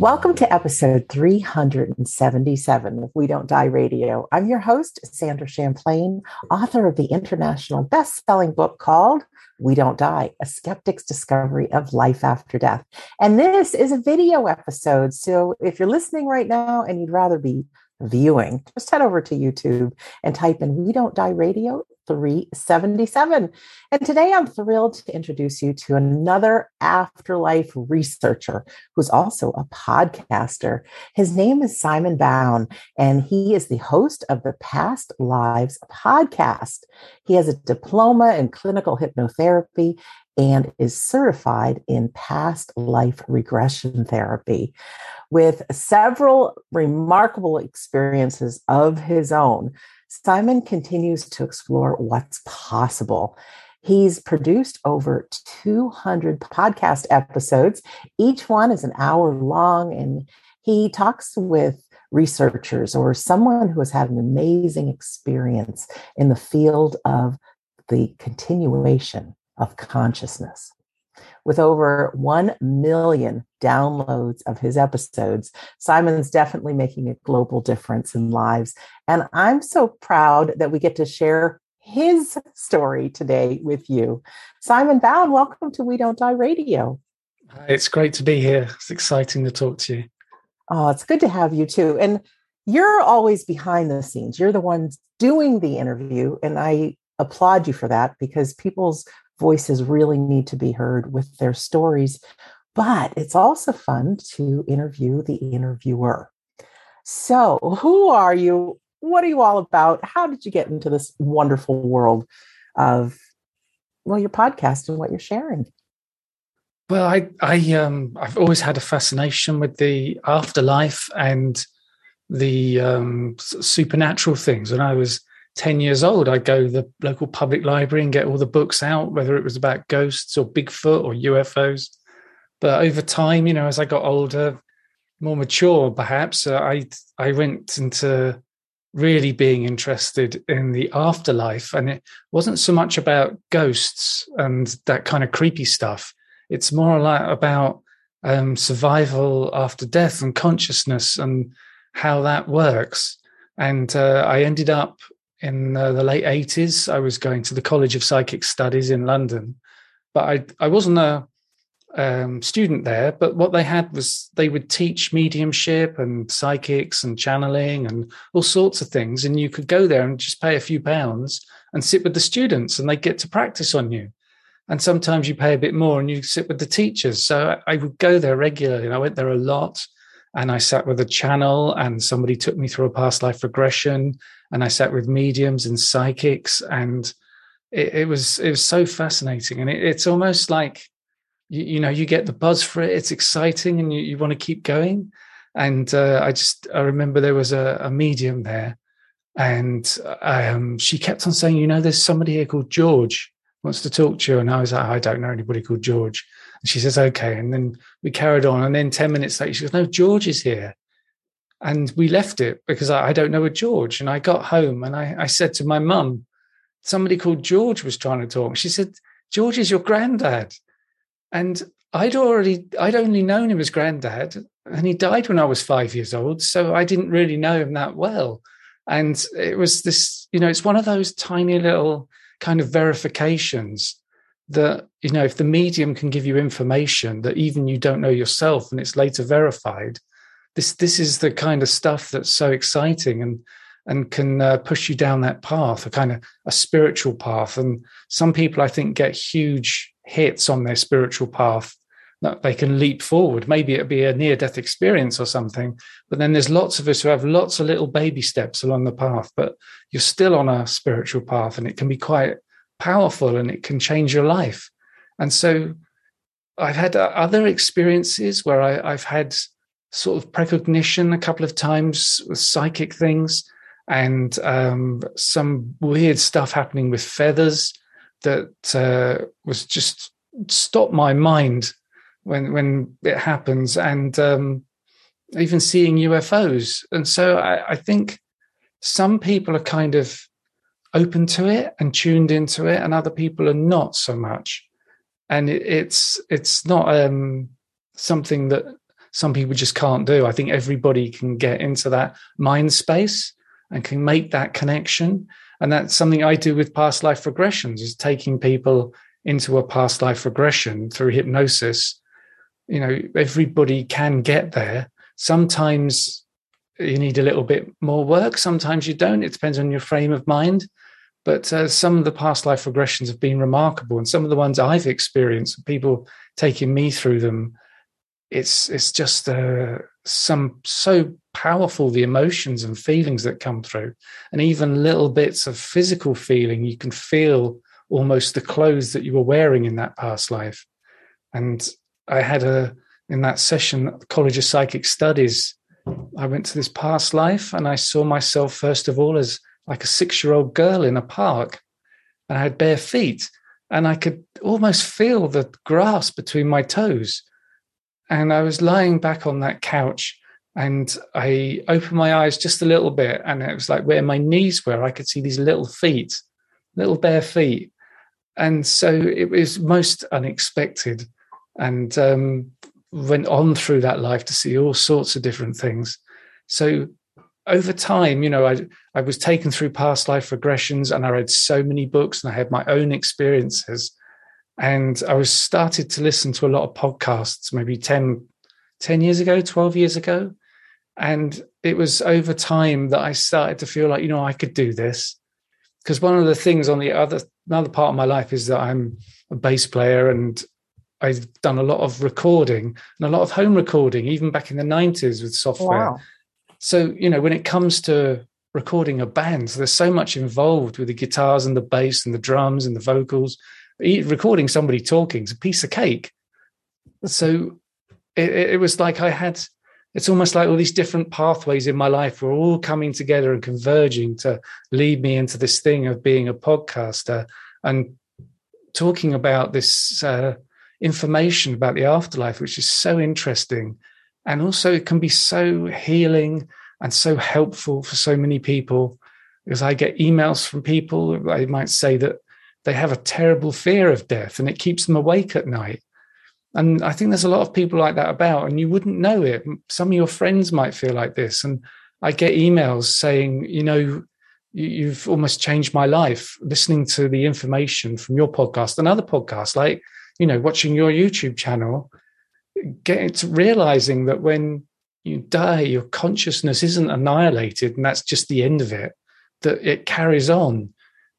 Welcome to episode 377 of We Don't Die Radio. I'm your host, Sandra Champlain, author of the international best selling book called We Don't Die A Skeptic's Discovery of Life After Death. And this is a video episode. So if you're listening right now and you'd rather be viewing, just head over to YouTube and type in We Don't Die Radio 377. And today I'm thrilled to introduce you to another afterlife researcher who's also a podcaster. His name is Simon Bown, and he is the host of the Past Lives podcast. He has a diploma in clinical hypnotherapy and is certified in past life regression therapy. With several remarkable experiences of his own, Simon continues to explore what's possible. He's produced over 200 podcast episodes. Each one is an hour long, and he talks with researchers or someone who has had an amazing experience in the field of the continuation of consciousness. With over 1 million downloads of his episodes, Simon's definitely making a global difference in lives. And I'm so proud that we get to share his story today with you. Simon Bown, welcome to We Don't Die Radio. It's great to be here. It's exciting to talk to you. Oh, it's good to have you too. And you're always behind the scenes. You're the ones doing the interview. And I applaud you for that because people's voices really need to be heard with their stories. But it's also fun to interview the interviewer. So, who are you? What are you all about? How did you get into this wonderful world of, well, your podcast and what you're sharing? Well, I, I, um, I've always had a fascination with the afterlife and the um, supernatural things. When I was 10 years old, I'd go to the local public library and get all the books out, whether it was about ghosts or Bigfoot or UFOs. But over time, you know, as I got older, more mature, perhaps, uh, I I went into really being interested in the afterlife, and it wasn't so much about ghosts and that kind of creepy stuff. It's more like about um, survival after death and consciousness and how that works. And uh, I ended up in uh, the late 80s. I was going to the College of Psychic Studies in London, but I, I wasn't a um, student there. But what they had was they would teach mediumship and psychics and channeling and all sorts of things. And you could go there and just pay a few pounds and sit with the students, and they get to practice on you. And sometimes you pay a bit more and you sit with the teachers. So I, I would go there regularly, and I went there a lot and I sat with a channel and somebody took me through a past life regression and I sat with mediums and psychics and it, it was it was so fascinating. And it, it's almost like you, you, know you get the buzz for it it's exciting and you, you want to keep going. And uh, I just I remember there was a, a medium there and um, she kept on saying you know there's somebody here called George wants to talk to you. And I was like I don't know anybody called George and she says, okay. And then we carried on. And then 10 minutes later, she goes, no, George is here. And we left it because I, I don't know a George. And I got home and I, I said to my mum, somebody called George was trying to talk. She said, George is your granddad. And I'd already, I'd only known him as granddad and he died when I was five years old. So I didn't really know him that well. And it was this, you know, it's one of those tiny little kind of verifications that you know if the medium can give you information that even you don't know yourself and it's later verified this this is the kind of stuff that's so exciting and and can uh, push you down that path a kind of a spiritual path. And some people i think get huge hits on their spiritual path that they can leap forward. Maybe it'll be a near death experience or something but then there's lots of us who have lots of little baby steps along the path but you're still on a spiritual path and it can be quite powerful and it can change your life. And so I've had other experiences where I, have had sort of precognition a couple of times with psychic things and um, some weird stuff happening with feathers that uh, was just stopped my mind when when it happens and um, even seeing UFOs. And so I, I think some people are kind of open to it and tuned into it, and other people are not so much. And it, it's it's not um, something that some people just can't do. I think everybody can get into that mind space and can make that connection. And that's something I do with past life regressions is taking people into a past life regression through hypnosis. You know, everybody can get there. Sometimes you need a little bit more work. Sometimes you don't. It depends on your frame of mind. But uh, some of the past life regressions have been remarkable, and some of the ones I've experienced, people taking me through them, it's it's just uh, some so powerful the emotions and feelings that come through, and even little bits of physical feeling. You can feel almost the clothes that you were wearing in that past life. And I had a in that session College of Psychic Studies I went to this past life and I saw myself, first of all, as like a six year old girl in a park. And I had bare feet and I could almost feel the grass between my toes. And I was lying back on that couch and I opened my eyes just a little bit. And it was like where my knees were, I could see these little feet, little bare feet. And so it was most unexpected. And um, went on through that life to see all sorts of different things. So over time, you know, I I was taken through past life regressions and I read so many books and I had my own experiences. And I was started to listen to a lot of podcasts, maybe 10, 10 years ago, 12 years ago. And it was over time that I started to feel like, you know, I could do this. Because one of the things on the other another part of my life is that I'm a bass player and I've done a lot of recording and a lot of home recording, even back in the 90s with software. Wow. So, you know, when it comes to recording a band, there's so much involved with the guitars and the bass and the drums and the vocals. Recording somebody talking is a piece of cake. So it, it was like I had, it's almost like all these different pathways in my life were all coming together and converging to lead me into this thing of being a podcaster and talking about this. Uh, information about the afterlife, which is so interesting. And also, it can be so healing and so helpful for so many people. Because I get emails from people, they might say that they have a terrible fear of death and it keeps them awake at night. And I think there's a lot of people like that about, and you wouldn't know it. Some of your friends might feel like this. And I get emails saying, you know, you've almost changed my life listening to the information from your podcast and other podcasts. Like you know, watching your YouTube channel, getting to realizing that when you die, your consciousness isn't annihilated and that's just the end of it, that it carries on.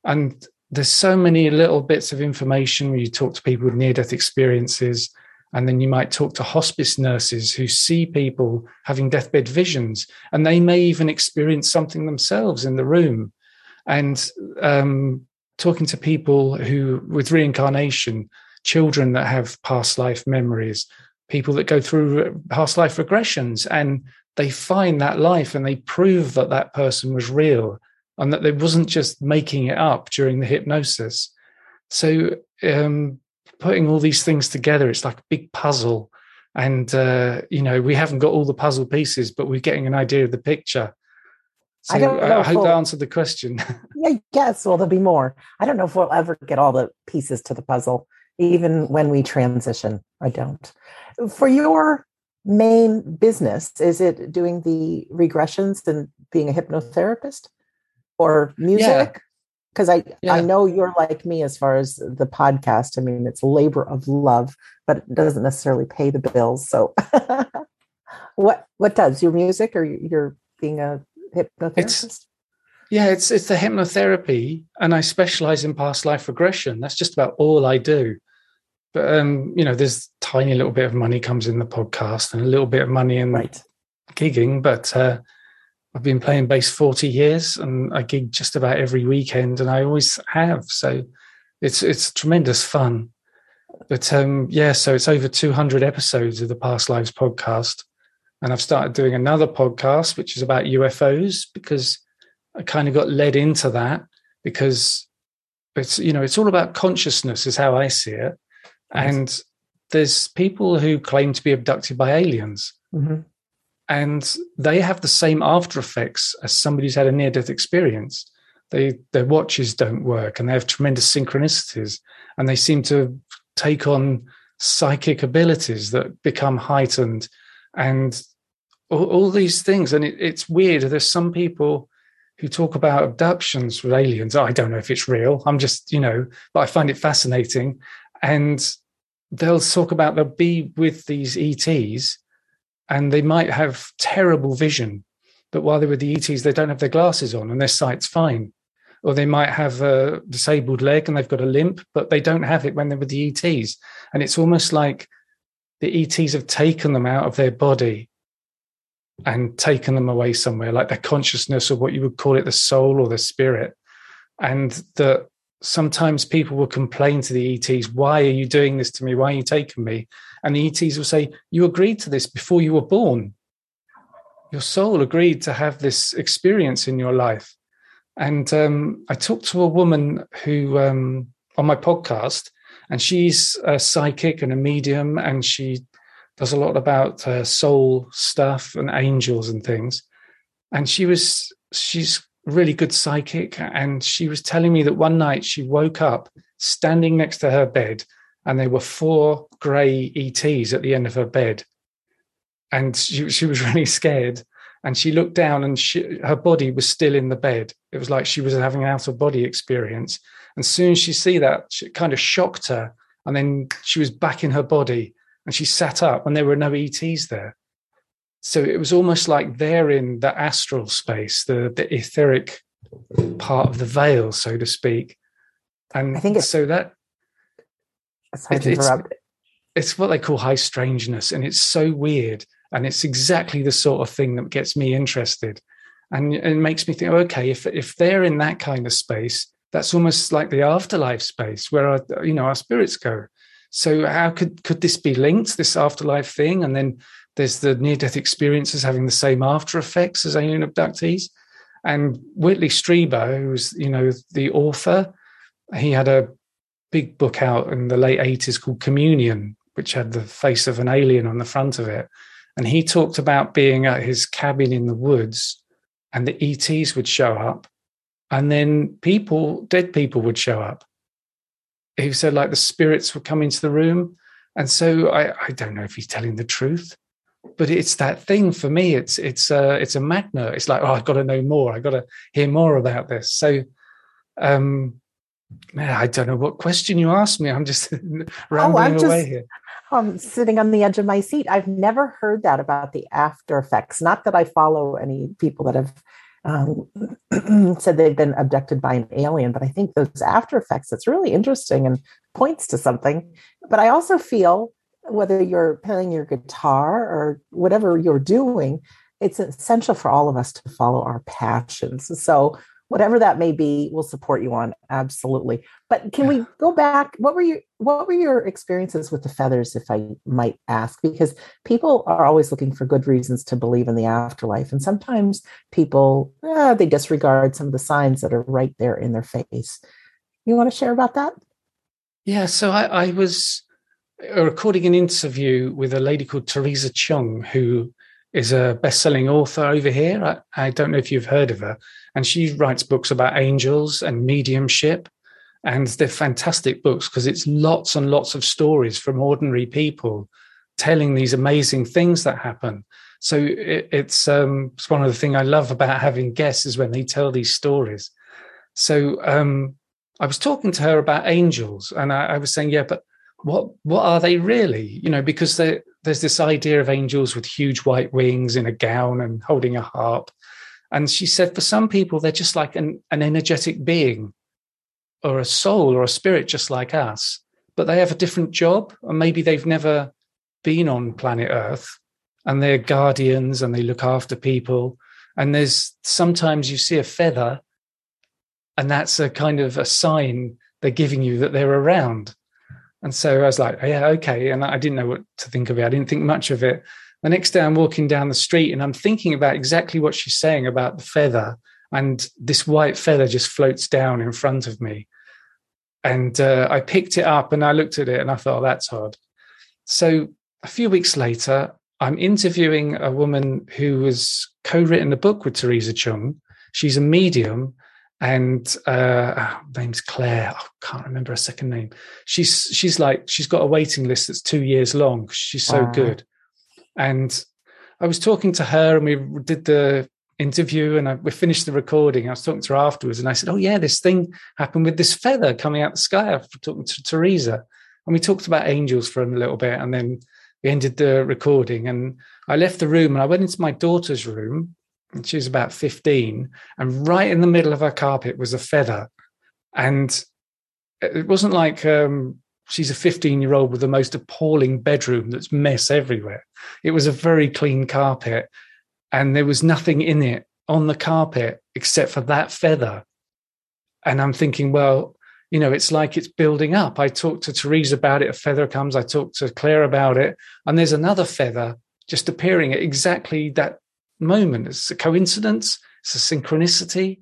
And there's so many little bits of information when you talk to people with near death experiences. And then you might talk to hospice nurses who see people having deathbed visions, and they may even experience something themselves in the room. And um, talking to people who, with reincarnation, children that have past life memories, people that go through past life regressions, and they find that life and they prove that that person was real and that they wasn't just making it up during the hypnosis. So, um, putting all these things together, it's like a big puzzle. And, uh, you know, we haven't got all the puzzle pieces, but we're getting an idea of the picture. So I, don't I hope we'll, that answered the question. yeah, yes. Well, there'll be more. I don't know if we'll ever get all the pieces to the puzzle even when we transition. I don't. For your main business, is it doing the regressions and being a hypnotherapist or music? Because I, yeah. I know you're like me as far as the podcast. I mean, it's labor of love, but it doesn't necessarily pay the bills. So, what what does your music or you're being a hypnotherapist? It's, yeah, it's it's the hypnotherapy, and I specialize in past life regression. That's just about all I do. But um, you know, there's tiny little bit of money comes in the podcast and a little bit of money in right. gigging. But uh, I've been playing bass 40 years and I gig just about every weekend and I always have. So it's it's tremendous fun. But um, yeah, so it's over 200 episodes of the Past Lives podcast. And I've started doing another podcast, which is about UFOs, because I kind of got led into that because it's, you know, it's all about consciousness, is how I see it. And there's people who claim to be abducted by aliens. Mm-hmm. And they have the same after effects as somebody who's had a near death experience. They, their watches don't work and they have tremendous synchronicities and they seem to take on psychic abilities that become heightened and all, all these things. And it, it's weird. There's some people who talk about abductions with aliens. I don't know if it's real. I'm just, you know, but I find it fascinating. And they'll talk about they'll be with these ETs and they might have terrible vision, but while they're with the ETs, they don't have their glasses on and their sight's fine. Or they might have a disabled leg and they've got a limp, but they don't have it when they're with the ETs. And it's almost like the ETs have taken them out of their body and taken them away somewhere, like their consciousness or what you would call it, the soul or the spirit. And that sometimes people will complain to the ETs, why are you doing this to me? Why are you taking me? And the ETs will say, you agreed to this before you were born. Your soul agreed to have this experience in your life. And um, I talked to a woman who, um, on my podcast, and she's a psychic and a medium, and she does a lot about uh, soul stuff and angels and things. And she was, she's really good psychic. And she was telling me that one night she woke up standing next to her bed and there were four grey ETs at the end of her bed. And she, she was really scared. And she looked down and she, her body was still in the bed. It was like she was having an out of body experience. And soon she see that, it kind of shocked her. And then she was back in her body and she sat up and there were no ETs there. So it was almost like they're in the astral space, the, the etheric part of the veil, so to speak. And I think it's, so that it, it's, it's what they call high strangeness, and it's so weird. And it's exactly the sort of thing that gets me interested. And it makes me think, okay, if if they're in that kind of space, that's almost like the afterlife space where our, you know our spirits go. So how could could this be linked, this afterlife thing? And then there's the near-death experiences having the same after effects as alien abductees. And Whitley Strieber, who's you know the author, he had a big book out in the late 80s called Communion, which had the face of an alien on the front of it. And he talked about being at his cabin in the woods and the ETs would show up. And then people, dead people would show up he said like the spirits would come into the room. And so I, I don't know if he's telling the truth, but it's that thing for me. It's it's a it's a magnet. It's like oh, I've got to know more. I've got to hear more about this. So, um, man, I don't know what question you asked me. I'm just rambling oh, away here. I'm sitting on the edge of my seat. I've never heard that about the after effects. Not that I follow any people that have um, said they've been abducted by an alien, but I think those after effects, it's really interesting and points to something. But I also feel whether you're playing your guitar or whatever you're doing, it's essential for all of us to follow our passions. So whatever that may be we'll support you on absolutely. But can we go back? What were your what were your experiences with the feathers if i might ask? Because people are always looking for good reasons to believe in the afterlife and sometimes people eh, they disregard some of the signs that are right there in their face. You want to share about that? Yeah so i, I was recording an interview with a lady called Theresa Cheung who is a best-selling author over here. I, I, don't know if you've heard of her, and she writes books about angels and mediumship, and they're fantastic books because it's lots and lots of stories from ordinary people telling these amazing things that happen. So it, it's um, it's one of the things I love about having guests is when they tell these stories. So um, I was talking to her about angels, and I, I was saying, yeah, but what what are they really? You know, because there's this idea of angels with huge white wings in a gown and holding a harp. And she said, for some people, they're just like an, an energetic being or a soul or a spirit, just like us, but they have a different job. And maybe they've never been on planet Earth and they're guardians and they look after people. And there's sometimes you see a feather, and that's a kind of a sign they're giving you that they're around. And so I was like, yeah, okay. And I didn't know what to think of it. I didn't think much of it. The next day I'm walking down the street and I'm thinking about exactly what she's saying about the feather. And this white feather just floats down in front of me. And uh, I picked it up and I looked at it and I thought, oh, that's odd. So a few weeks later, I'm interviewing a woman who has co written a book with Theresa Cheung. She's a medium and uh, oh, name's Claire. I can't remember her second name. She's she's like she's got a waiting list that's two years long. She's so wow. good, and I was talking to her and we did the interview and I, we finished the recording. I was talking to her afterwards and I said, Oh, yeah, this thing happened with this feather coming out the sky. Was talking to Theresa and we talked about angels for a little bit and then we ended the recording. And I left the room and I went into my daughter's room and she was about 15 and right in the middle of her carpet was a feather. And it wasn't like um, she's a 15 year old with the most appalling bedroom that's mess everywhere. It was a very clean carpet and there was nothing in it on the carpet except for that feather. And I'm thinking, well, you know, it's like it's building up. I talked to Therese about it, a feather comes, I talked to Claire about it, and there's another feather just appearing at exactly that moment. It's a coincidence, it's a synchronicity.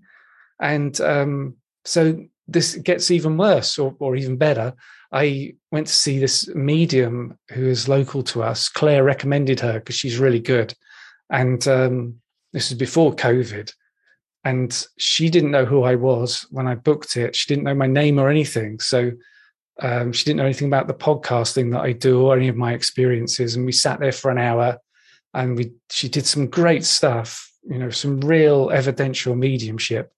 And um, so this gets even worse or, or even better. I went to see this medium who is local to us. Claire recommended her because she's really good. And um, this was before COVID. And she didn't know who I was when I booked it. She didn't know my name or anything. So um, she didn't know anything about the podcasting that I do or any of my experiences. And we sat there for an hour and we she did some great stuff, you know, some real evidential mediumship.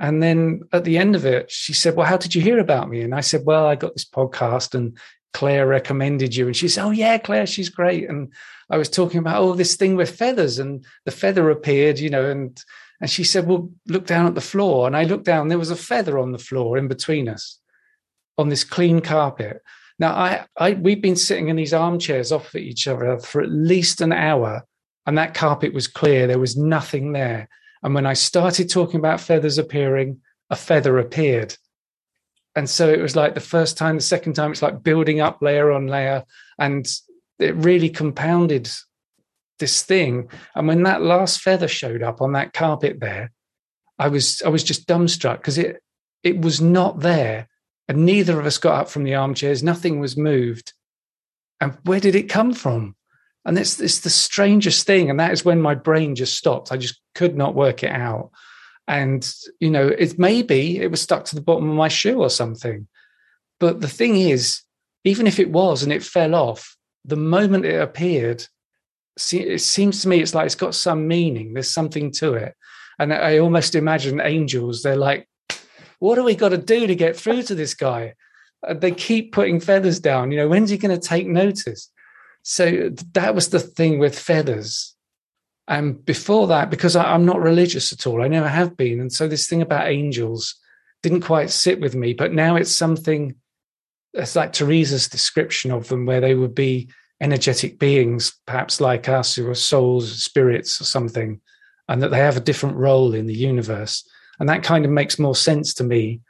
And then at the end of it, she said, Well, how did you hear about me? And I said, Well, I got this podcast and Claire recommended you. And she said, Oh, yeah, Claire, she's great. And I was talking about, oh, this thing with feathers. And the feather appeared, you know, and and she said, Well, look down at the floor. And I looked down, there was a feather on the floor in between us on this clean carpet. Now, I, I we've been sitting in these armchairs opposite each other for at least an hour, and that carpet was clear. There was nothing there. And when I started talking about feathers appearing, a feather appeared. And so it was like the first time, the second time, it's like building up layer on layer. And it really compounded this thing. And when that last feather showed up on that carpet there, I was I was just dumbstruck because it it was not there. And neither of us got up from the armchairs, nothing was moved. And where did it come from? And it's, it's the strangest thing. And that is when my brain just stopped. I just could not work it out. And, you know, it maybe it was stuck to the bottom of my shoe or something. But the thing is, even if it was and it fell off, the moment it appeared, it seems to me it's like it's got some meaning. There's something to it. And I almost imagine angels, they're like, what do we got to do to get through to this guy? Uh, they keep putting feathers down. You know, when's he going to take notice? So that was the thing with feathers. And before that, because I, am not religious at all, I never have been. And so this thing about angels didn't quite sit with me. But now it's something it's like Theresa's description of them, where they would be energetic beings, perhaps like us, who are souls, spirits, or something, and that they have a different role in the universe. And that kind of makes more sense to me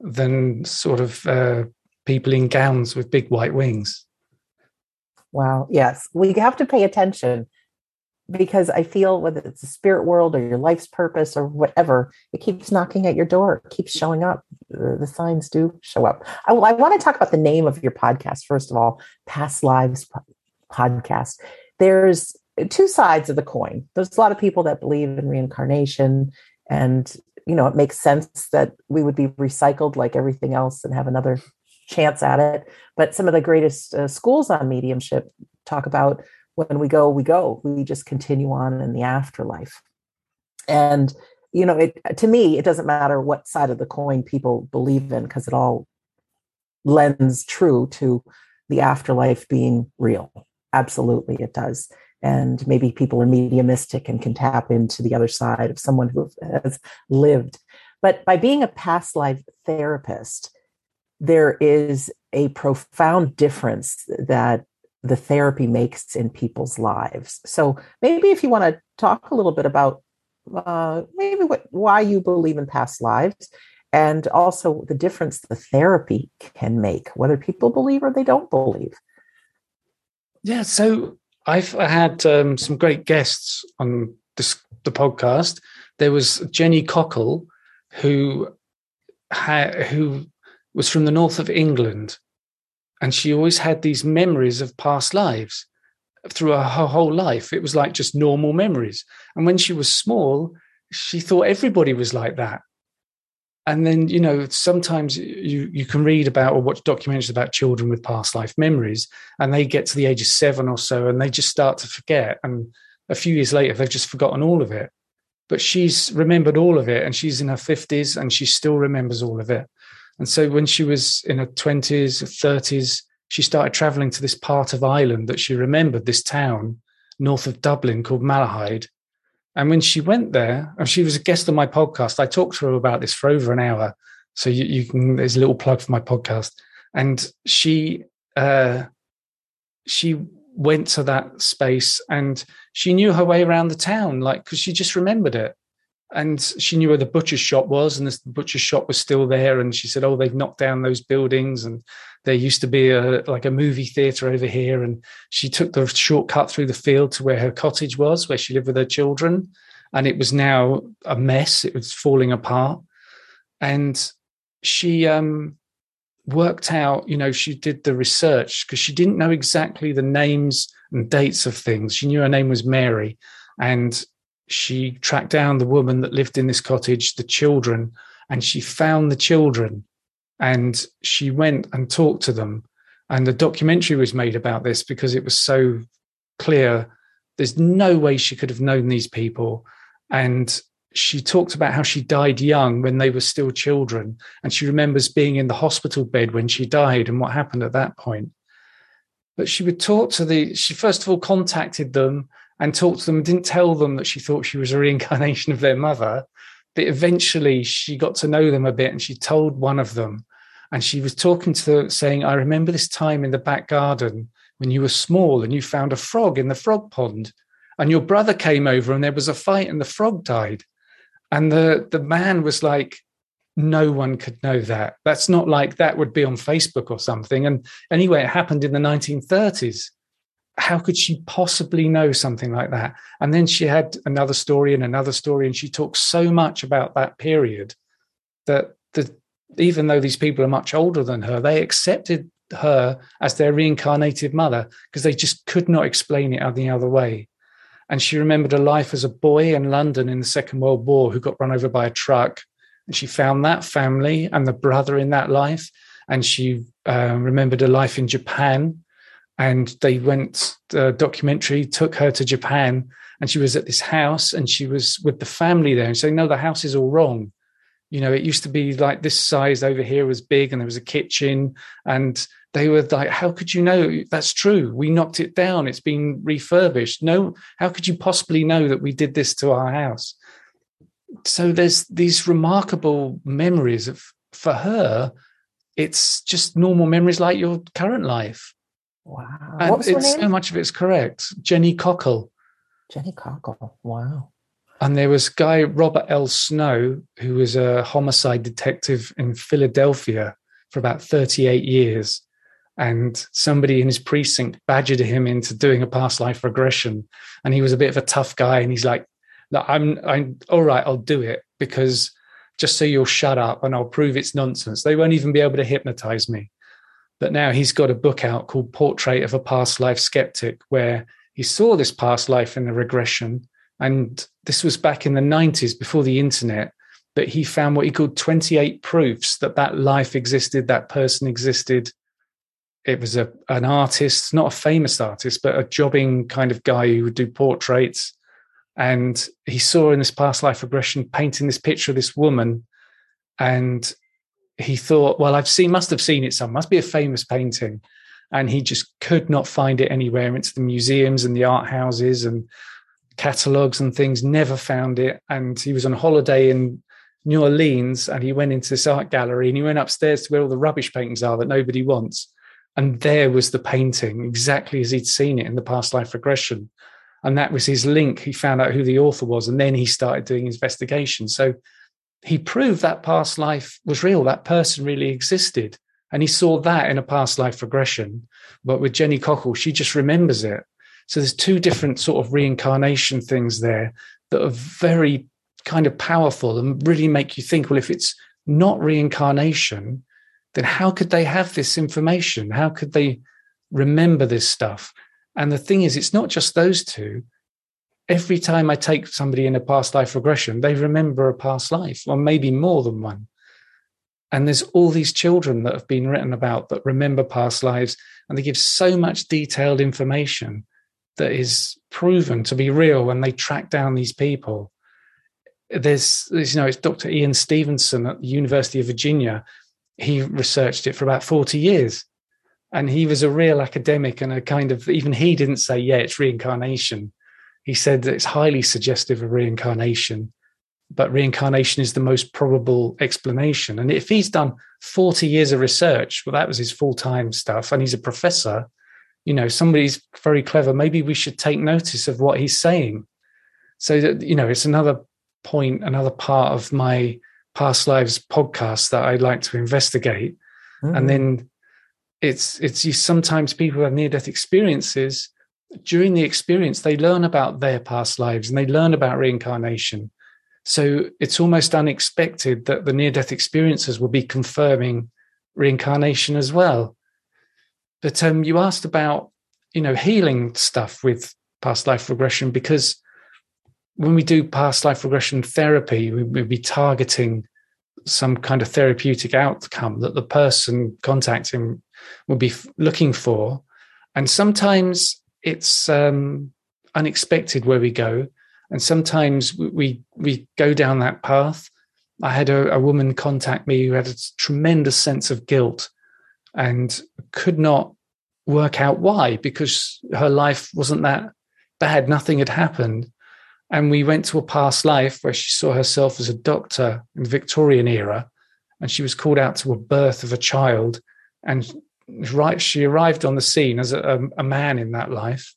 than sort of uh, people in gowns with big white wings. Wow. Yes. We have to pay attention because I feel whether it's the spirit world or your life's purpose or whatever, it keeps knocking at your door, it keeps showing up. The, signs do show up. I, I, want to talk about the name of your podcast, first of all, Past Lives Podcast. There's two sides of the coin. There's a lot of people that believe in reincarnation, and you know, it makes sense that we would be recycled like everything else and have another chance at it. But some of the greatest uh, schools on mediumship talk about when we go, we go. We just continue on in the afterlife. And you know, it to me, it doesn't matter what side of the coin people believe in because it all lends true to the afterlife being real. Absolutely, it does. And maybe people are mediumistic and can tap into the other side of someone who has lived. But by being a past life therapist, there is a profound difference that the therapy makes in people's lives. So maybe if you want to talk a little bit about uh, maybe what, why you believe in past lives and also the difference the therapy can make, whether people believe or they don't believe. Yeah, so I've had um, some great guests on this, the podcast. There was Jenny Cockell, who ha- who was from the north of England, and she always had these memories of past lives through her whole life. It was like just normal memories. And when she was small, she thought everybody was like that. And then, you know, sometimes you you can read about or watch documentaries about children with past life memories, and they get to the age of seven or so, and they just start to forget. And a few years later, they've just forgotten all of it. But she's remembered all of it and she's in her 50s and she still remembers all of it. And so when she was in her 20s, 30s, she started traveling to this part of Ireland that she remembered, this town north of Dublin called Malahide. And when she went there, and she was a guest on my podcast, I talked to her about this for over an hour. So you, you can, there's a little plug for my podcast. And she, uh, she went to that space and she knew her way around the town, like, because she just remembered it and she knew where the butcher's shop was and the butcher's shop was still there and she said oh they've knocked down those buildings and there used to be a like a movie theater over here and she took the shortcut through the field to where her cottage was where she lived with her children and it was now a mess. It was falling apart. And she um worked out you know she did the research because she didn't know exactly the names and dates of things. She knew her name was mary and she tracked down the woman that lived in this cottage, the children, and she found the children and she went and talked to them. And the documentary was made about this because it was so clear. There's no way she could have known these people. And she talked about how she died young when they were still children. And she remembers being in the hospital bed when she died and what happened at that point. But she would talk to the, she first of all contacted them and talked to them, didn't tell them that she thought she was a reincarnation of their mother. But eventually she got to know them a bit and she told one of them. And she was talking to saying, I remember this time in the back garden when you were small and you found a frog in the frog pond. And your brother came over and there was a fight and the frog died. And the, the man was like, no one could know that. That's not like that would be on Facebook or something. And anyway, it happened in the 1930s how could she possibly know something like that? And then she had another story and another story, and she talked so much about that period that even though these people are much older than her, they accepted her as their reincarnated mother because they just could not explain it any other way. And she remembered a life as a boy in London in the Second World War who got run over by a truck. And she found that family and the brother in that life. And she uh, remembered a life in Japan and they went the documentary took her to japan and she was at this house and she was with the family there and saying no the house is all wrong you know it used to be like this size over here was big and there was a kitchen and they were like how could you know that's true we knocked it down it's been refurbished no how could you possibly know that we did this to our house so there's these remarkable memories of for her it's just normal memories like your current life Wow. And it's so much of it's correct. Jenny Cockell. Jenny Cockell. Wow. And there was guy Robert L. Snow, who was a homicide detective in Philadelphia for about 38 years. And somebody in his precinct badgered him into doing a past life regression. And he was a bit of a tough guy. And he's like, I'm I'm all right, I'll do it because just so you'll shut up and I'll prove it's nonsense. They won't even be able to hypnotize me. But now he's got a book out called Portrait of a Past Life Skeptic, where he saw this past life in the regression. And this was back in the 90s before the internet. That he found what he called 28 proofs that that life existed, that person existed. It was a, an artist, not a famous artist, but a jobbing kind of guy who would do portraits. And he saw in this past life regression painting this picture of this woman. And he thought, well, I've seen, must have seen it somewhere, must be a famous painting. And he just could not find it anywhere. Into the museums and the art houses and catalogs and things, never found it. And he was on holiday in New Orleans and he went into this art gallery and he went upstairs to where all the rubbish paintings are that nobody wants. And there was the painting exactly as he'd seen it in the past life regression. And that was his link. He found out who the author was and then he started doing his investigation. So he proved that past life was real. That person really existed. And he saw that in a past life regression. But with Jenny Cockell, she just remembers it. So there's two different sort of reincarnation things there that are very kind of powerful and really make you think, well, if it's not reincarnation, then how could they have this information? How could they remember this stuff? And the thing is, it's not just those two every time I take somebody in a past life regression, they remember a past life, or maybe more than one. And there's all these children that have been written about that remember past lives, and they give so much detailed information that is proven to be real when they track down these people. There's, you know, it's Dr. Ian Stevenson at the University of Virginia. He researched it for about 40 years. And he was a real academic and a kind of, even he didn't say, yeah, it's reincarnation. He said that it's highly suggestive of reincarnation but reincarnation is the most probable explanation. And if he's done 40 years of research, well, that was his full time stuff, and he's a professor, you know, somebody's very clever. Maybe we should take notice of what he's saying. So that, you know, it's another point, another part of my past lives podcast that I'd like to investigate. Mm-hmm. And then it's, it's you sometimes people have near death experiences. During the experience, they learn about their past lives and they learn about reincarnation so it's almost unexpected that the near death experiences will be confirming reincarnation as well. But um, you asked about, you know, healing stuff with past life regression because when we do past life regression therapy, we would be targeting some kind of therapeutic outcome that the person contacting would be looking for. And sometimes it's um, unexpected where we go and sometimes we we go down that path. I had a, a woman contact me who had a tremendous sense of guilt and could not work out why because her life wasn't that bad. Nothing had happened. And we went to a past life where she saw herself as a doctor in the Victorian era, and she was called out to a birth of a child. And right, she arrived on the scene as a, a man in that life,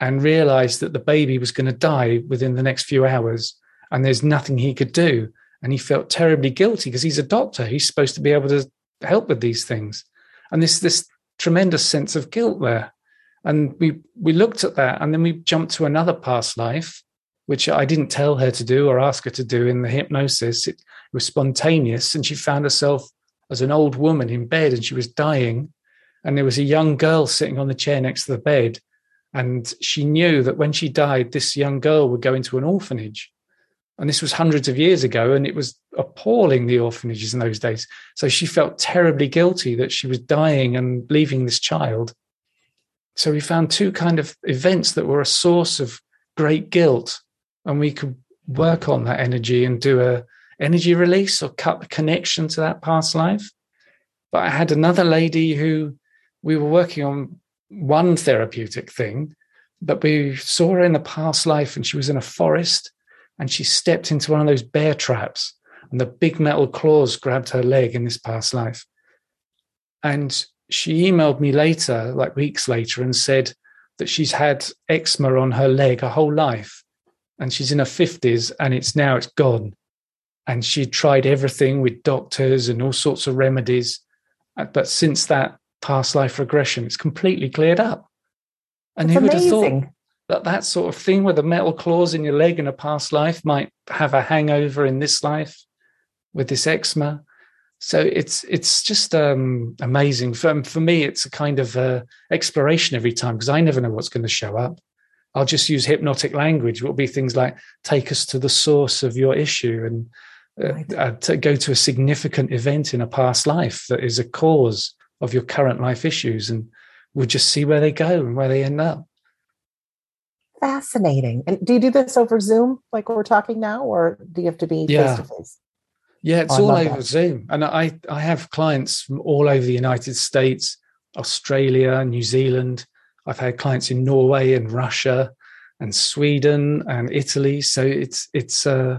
and realized that the baby was going to die within the next few hours and there's nothing he could do. And he felt terribly guilty because he's a doctor. He's supposed to be able to help with these things. And this, this tremendous sense of guilt there. And we, we looked at that and then we jumped to another past life, which I didn't tell her to do or ask her to do in the hypnosis. It was spontaneous. And she found herself as an old woman in bed and she was dying. And there was a young girl sitting on the chair next to the bed and she knew that when she died, this young girl would go into an orphanage. And this was hundreds of years ago, and it was appalling the orphanages in those days. So she felt terribly guilty that she was dying and leaving this child. So we found two kind of events that were a source of great guilt, and we could work on that energy and do a energy release or cut the connection to that past life. But I had another lady who we were working on one therapeutic thing, but we saw her in a past life and she was in a forest and she stepped into one of those bear traps and the big metal claws grabbed her leg in this past life. And she emailed me later, like weeks later, and said that she's had eczema on her leg her whole life and she's in her 50s and it's now it's gone. And she tried everything with doctors and all sorts of remedies. Uh, but since that past life regression. It's completely cleared up. And who would have thought that that sort of thing with the metal claws in your leg in a past life might have a hangover in this life with this eczema? So it's it's just um, amazing. For, for me, it's a kind of uh, exploration every time because I never know what's going to show up. I'll just use hypnotic language. It will be things like take us to the source of your issue and uh, uh, to go to a significant event in a past life that is a cause of your current life issues and we'll just see where they go and where they end up fascinating and do you do this over zoom like we're talking now or do you have to be face to face yeah it's oh, all over that. zoom and i i have clients from all over the united states australia new zealand i've had clients in norway and russia and sweden and italy so it's it's uh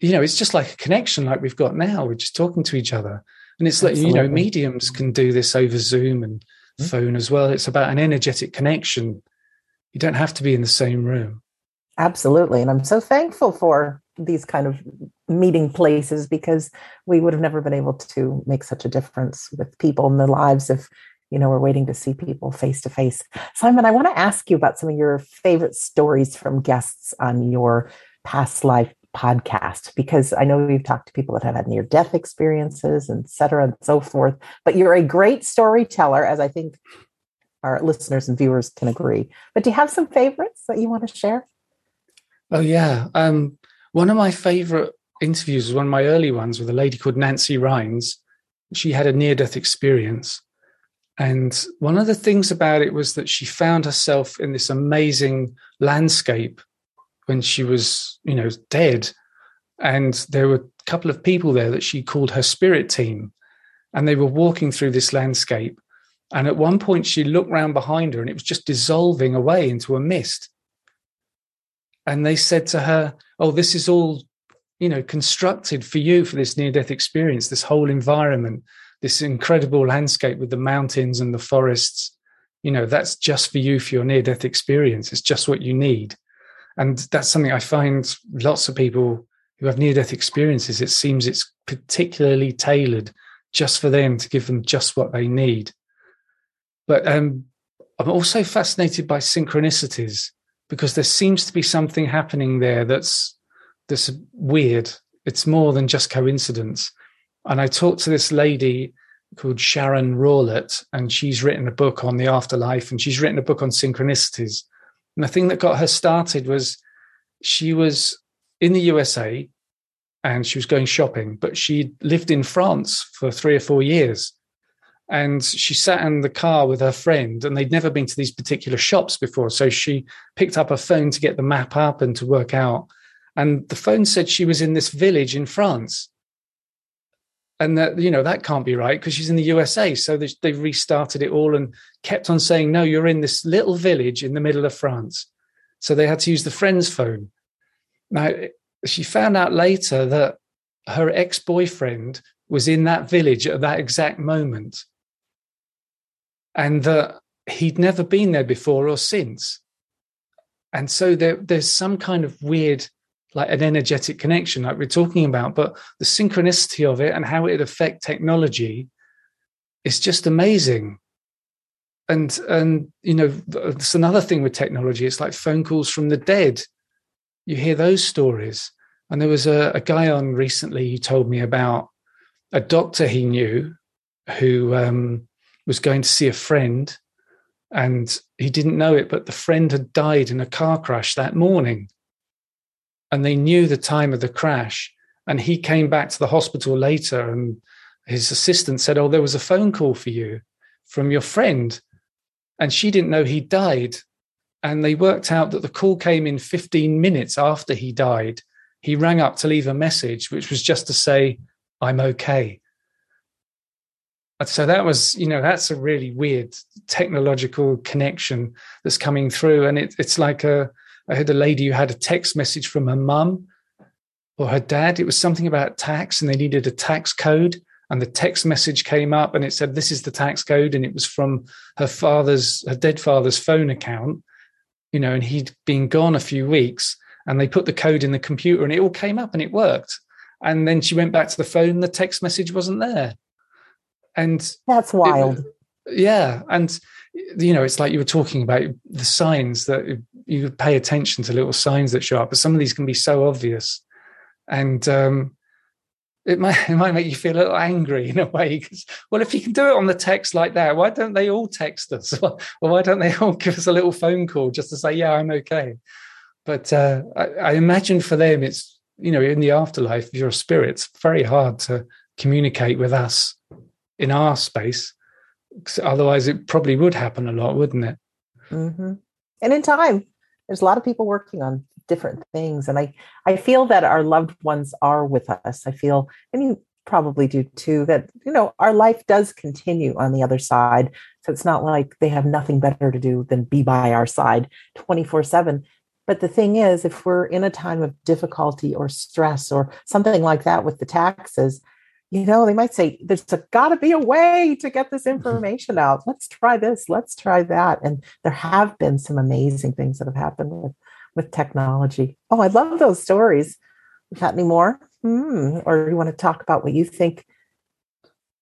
you know it's just like a connection like we've got now we're just talking to each other and it's Absolutely. like, you know, mediums can do this over Zoom and mm-hmm. phone as well. It's about an energetic connection. You don't have to be in the same room. Absolutely. And I'm so thankful for these kind of meeting places because we would have never been able to make such a difference with people in their lives if you know we're waiting to see people face to face simon i want to ask you about some of your favorite stories from guests on your past life podcast because I know we've talked to people that have had near death experiences and et cetera and so forth. But you're a great storyteller, as I think our listeners and viewers can agree. But do you have some favorites that you want to share? Oh, yeah. Um, one of my favorite interviews was one of my early ones with a lady called Nancy Rynes. She had a near death experience. And one of the things about it was that she found herself in this amazing landscape when she was, you know, dead. And there were a couple of people there that she called her spirit team. And they were walking through this landscape. And at one point, she looked round behind her and it was just dissolving away into a mist. And they said to her, Oh, this is all, you know, constructed for you for this near death experience, this whole environment this incredible landscape with the mountains and the forests. You know that's just for you for your near death experience. It's just what you need. And that's something i find lots of people who have near death experiences it seems it's particularly tailored just for them to give them just what they need but um, i'm also fascinated by synchronicities because there seems to be something happening there that's that's weird it's more than just coincidence and I talked to this lady called Sharon Rawlette, and she's written a book on the afterlife and she's written a book on synchronicities. And the thing that got her started was she was in the USA and she was going shopping, but she lived in France for three or four years. And she sat in the car with her friend, and they'd never been to these particular shops before. So she picked up her phone to get the map up and to work out. And the phone said she was in this village in France and that you know that can't be right because she's in the USA. So they, they restarted it all and kept on saying, "No, you're in this little village in the middle of France." So they had to use the friend's phone. Now she found out later that her ex-boyfriend was in that village at that exact moment, and that he'd never been there before or since. And so there, there's some kind of weird like an energetic connection like we're talking about but the synchronicity of it and how it affect technology is just amazing. And and you know it's another thing with technology it's like phone calls from the dead. You hear those stories. And there was a, a guy on recently who told me about a doctor he knew who um, was going to see a friend and he didn't know it but the friend had died in a car crash that morning and they knew the time of the crash. And he came back to the hospital later, and his assistant said, Oh, there was a phone call for you from your friend. And she didn't know he died. And they worked out that the call came in 15 minutes after he died. He rang up to leave a message, which was just to say, I'm okay. So that was, you know, that's a really weird technological connection that's coming through. And it, it's like a, I had a lady who had a text message from her mum or her dad. It was something about tax and they needed a tax code. And the text message came up and it said, This is the tax code. And it was from her father's, her dead father's phone account, you know, and he'd been gone a few weeks. And they put the code in the computer and it all came up and it worked. And then she went back to the phone, the text message wasn't there. And that's wild. It, yeah. And you know, it's like you were talking about the signs that you pay attention to little signs that show up, but some of these can be so obvious, and um, it might it might make you feel a little angry in a way. Because well, if you can do it on the text like that, why don't they all text us, or why don't they all give us a little phone call just to say, "Yeah, I'm okay"? But uh, I, I imagine for them, it's you know, in the afterlife, if you're a spirit, it's very hard to communicate with us in our space otherwise it probably would happen a lot wouldn't it? Mm-hmm. and in time there's a lot of people working on different things and i i feel that our loved ones are with us. I feel and you probably do too that you know our life does continue on the other side. So it's not like they have nothing better to do than be by our side 24 7 but the thing is if we're in a time of difficulty or stress or something like that with the taxes you know, they might say, there's got to be a way to get this mm-hmm. information out. Let's try this. Let's try that. And there have been some amazing things that have happened with, with technology. Oh, I love those stories. Got any more? Hmm. Or you want to talk about what you think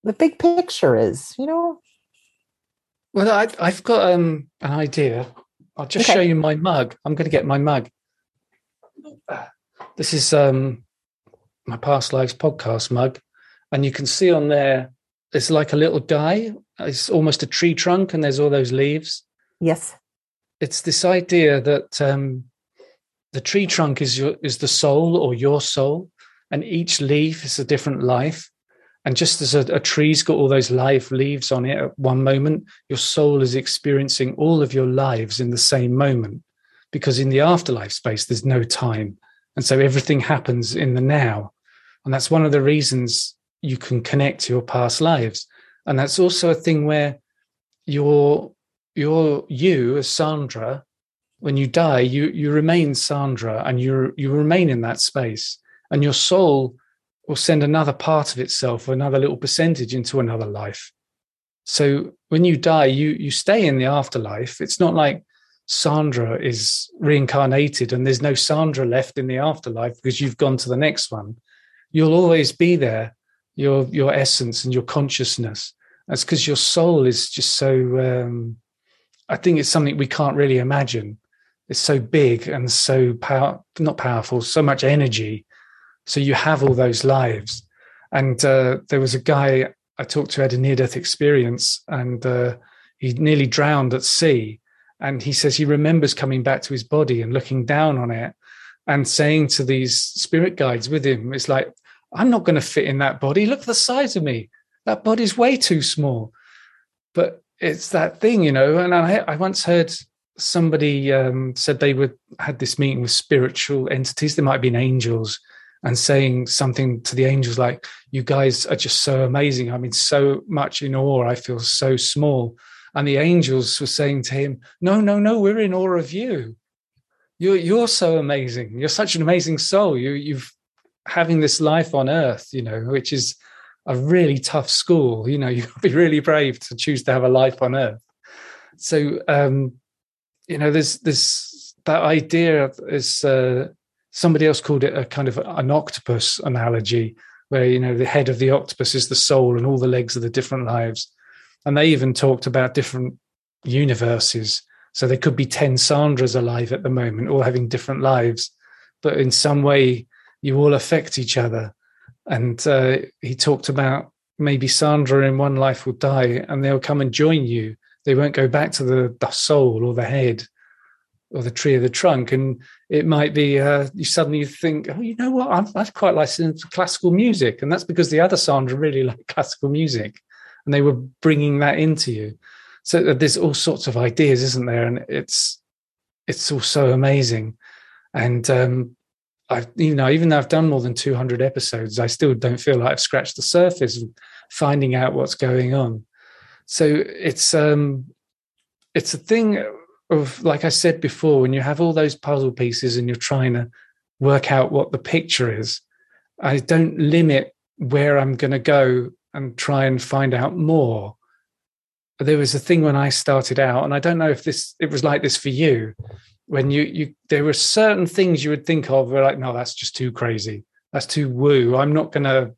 the big picture is, you know? Well, I, have got um, an idea. I'll just okay. show you my mug. I'm going to get my mug. This is um, my past lives podcast mug and you can see on there it's like a little die it's almost a tree trunk and there's all those leaves yes it's this idea that um, the tree trunk is your is the soul or your soul and each leaf is a different life And just as a, a, tree's got all those live leaves on it at one moment, your soul is experiencing all of your lives in the same moment. Because in the afterlife space, there's no time. And so everything happens in the now. And that's one of the reasons you can connect to your past lives. And that's also a thing where your your you as Sandra, when you die, you you remain Sandra and you you remain in that space. And your soul will send another part of itself, another little percentage into another life. So when you die, you you stay in the afterlife. It's not like Sandra is reincarnated and there's no Sandra left in the afterlife because you've gone to the next one. You'll always be there, your your essence and your consciousness. That's because your soul is just so. Um, I think it's something we can't really imagine. It's so big and so power, not powerful, so much energy so you have all those lives. And uh, there was a guy I talked to had a near death experience and uh, he nearly drowned at sea. And he says he remembers coming back to his body and looking down on it and saying to these spirit guides with him, it's like, I'm not going to fit in that body. Look at the size of me. That body's way too small. But it's that thing, you know. And I, I once heard somebody um, said they would had this meeting with spiritual entities. There might have been angels and saying something to the angels like, You guys are just so amazing. I mean, so much in awe. I feel so small. And the angels were saying to him, No, no, no, we're in awe of you. You're, you're so amazing. You're such an amazing soul. You, you've having this life on earth, you know, which is a really tough school. You know, you've be really brave to choose to have a life on earth. So, um, you know, there's this that idea is uh, somebody else called it a kind of an octopus analogy where you know the head of the octopus is the soul and all the legs are the different lives and they even talked about different universes so there could be 10 sandras alive at the moment all having different lives but in some way you all affect each other. And uh, he talked about maybe sandra in one life will die and they'll come and join you. They won't go back to the, the soul or the head or the tree of the trunk. And it might be uh, you suddenly think oh you know what? I'm, i quite like classical music. And that's because the other sandra really like classical music and they were bringing that into you. So uh, there's all sorts of ideas isn't there? And it's it's all so amazing. And um i you know even though i've done more than 200 episodes i still don't feel like i've scratched the surface of finding out what's going on so it's um it's a thing of like I said before, when you have all those puzzle pieces and you're trying to work out what the picture is, I don't limit where I'm going to go and try and find out more. There was a thing when I started out, and I don't know if this it was like this for you, when you you there were certain things you would think of were like, no, that's just too crazy. That's too woo. I'm not gonna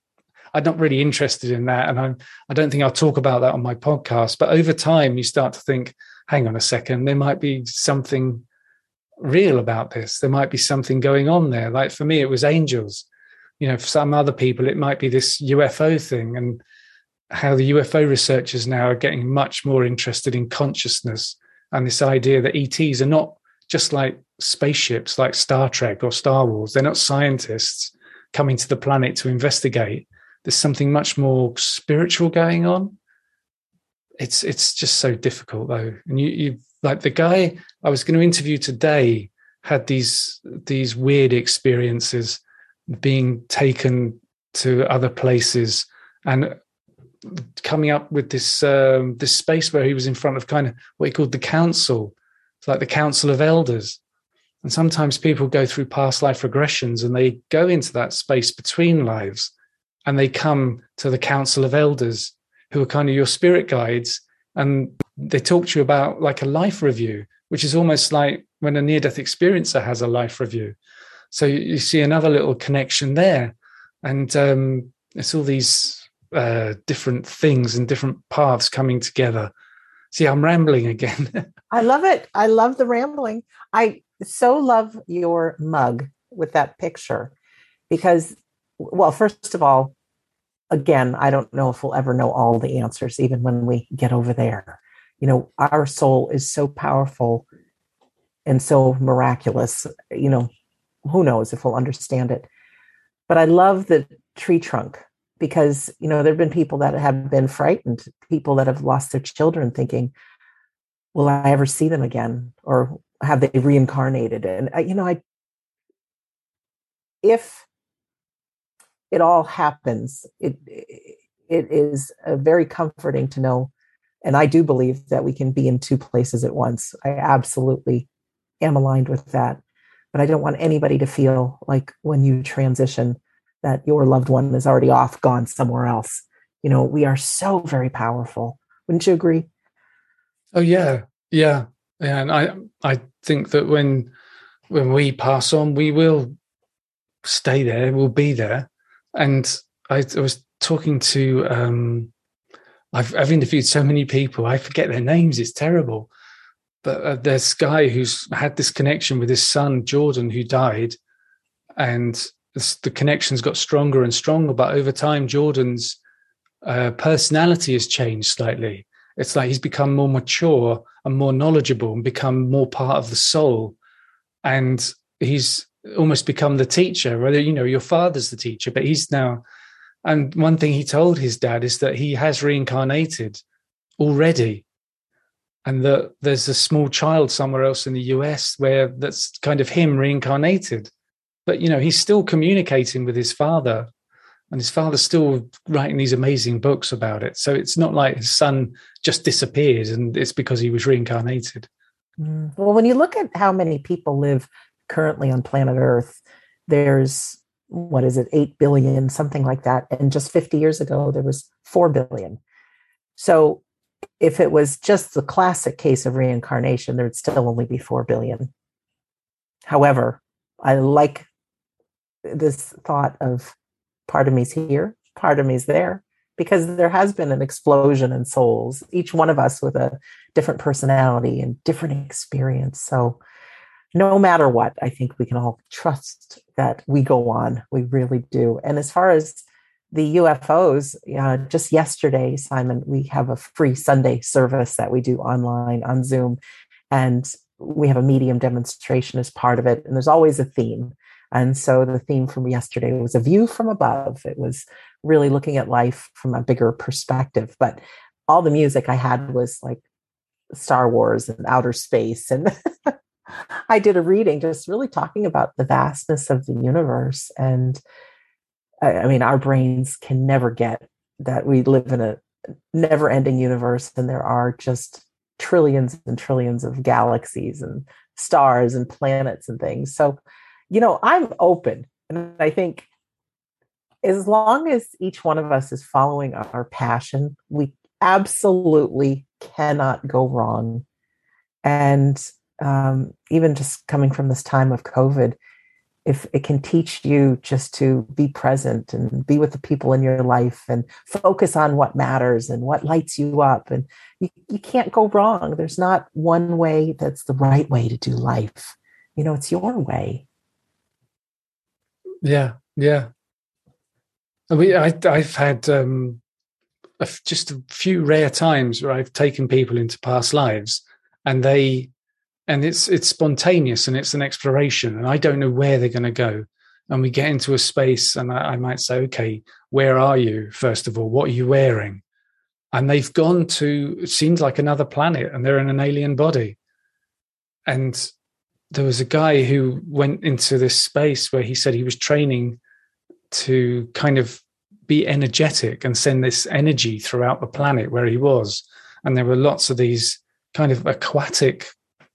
I'm not really interested in that. And I'm I don't think I'll talk about that on my podcast. But over time you start to think, hang on a second, there might be something real about this. There might be something going on there. Like for me, it was angels. You know, for some other people, it might be this UFO thing and how the UFO researchers now are getting much more interested in consciousness and this idea that ETs are not just like spaceships like Star Trek or Star Wars. They're not scientists coming to the planet to investigate. There's something much more spiritual going on it's it's just so difficult though and you you like the guy i was going to interview today had these these weird experiences being taken to other places and coming up with this um, this space where he was in front of kind of what he called the council it's like the council of elders. And sometimes people go through past life regressions and they go into that space between lives and they come to the council of elders who are kind of your spirit guides and they talk to you about like a life review which is almost like when a near death experiencer has a life review. So you, see another little connection there. And um, it's all these uh, different things and different paths coming together. See i'm rambling again i love it i love the rambling i so love your mug with that picture because well first of all again, I don't know if we'll ever know all the answers, even when we get over there. You know, our soul is so powerful and so miraculous. You know, who knows if we'll understand it. But I love the tree trunk because you know there have been people that have been frightened people that have lost their children thinking will i ever see them again or have they reincarnated and uh, you know i if it all happens it it is uh, very comforting to know and i do believe that we can be in two places at once i absolutely am aligned with that but i don't want anybody to feel like when you transition that your loved one is already off, gone somewhere else. You know, we are so very powerful. Wouldn't you agree? Oh yeah, yeah, yeah. And I, I think that when when we pass on, we will stay there. We'll be there. And I, I was talking to. um I've, I've interviewed so many people. I forget their names. It's terrible. But uh, this guy who's had this connection with his son Jordan, who died, and the connections got stronger and stronger. But over time, Jordan's uh, personality has changed slightly. It's like he's become more mature and more knowledgeable and become more part of the soul. And he's almost become the teacher. Whether you know your father's the teacher, but he's now. And one thing he told his dad is that he has reincarnated already, and that there's a small child somewhere else in the US where that's kind of him reincarnated but you know he's still communicating with his father and his father's still writing these amazing books about it. So it's not like his son just disappeared and it's because he was reincarnated. Mm. well when you look at how many people live currently on planet earth there's what is it 8 billion something like that. And just 50 years ago there was 4 billion. So if it was just the classic case of reincarnation there would still only be 4 billion. However I like this thought of part of me's here, part of me's there, because there has been an explosion in souls, each one of us with a different personality and different experience. So, no matter what, I think we can all trust that we go on. We really do. And as far as the UFOs, uh, just yesterday, Simon, we have a free Sunday service that we do online on Zoom. And we have a medium demonstration as part of it. And there's always a theme. And so the theme from yesterday was a view from above. It was really looking at life from a bigger perspective. But all the music I had was like Star Wars and outer space. And I did a reading just really talking about the vastness of the universe. And I mean, our brains can never get that we live in a never ending universe and there are just trillions and trillions of galaxies and stars and planets and things. So you know, I'm open. And I think as long as each one of us is following our passion, we absolutely cannot go wrong. And um, even just coming from this time of COVID, if it can teach you just to be present and be with the people in your life and focus on what matters and what lights you up, and you, you can't go wrong. There's not one way that's the right way to do life. You know, it's your way. Yeah, yeah. We, I, I've had um, a, just a few rare times where I've taken people into past lives, and they, and it's it's spontaneous and it's an exploration, and I don't know where they're going to go. And we get into a space, and I, I might say, "Okay, where are you? First of all, what are you wearing?" And they've gone to it seems like another planet, and they're in an alien body, and there was a guy who went into this space where he said he was training to kind of be energetic and send this energy throughout the planet where he was. And there were lots of these kind of aquatic